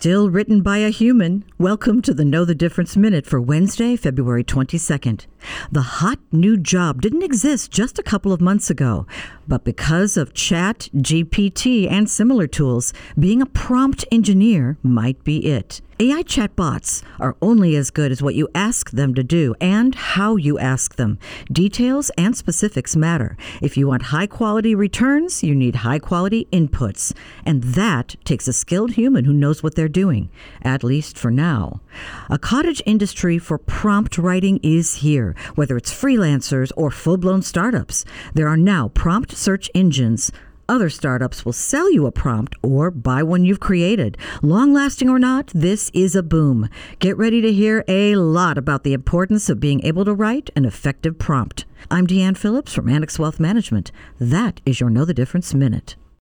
still written by a human. Welcome to the Know the Difference Minute for Wednesday, February 22nd. The hot new job didn't exist just a couple of months ago, but because of ChatGPT, and similar tools, being a prompt engineer might be it. AI chatbots are only as good as what you ask them to do and how you ask them. Details and specifics matter. If you want high quality returns, you need high quality inputs. And that takes a skilled human who knows what they're doing, at least for now. A cottage industry for prompt writing is here, whether it's freelancers or full blown startups. There are now prompt search engines other startups will sell you a prompt or buy one you've created. Long lasting or not, this is a boom. Get ready to hear a lot about the importance of being able to write an effective prompt. I'm Deanne Phillips from Annex Wealth Management. That is your Know the Difference Minute.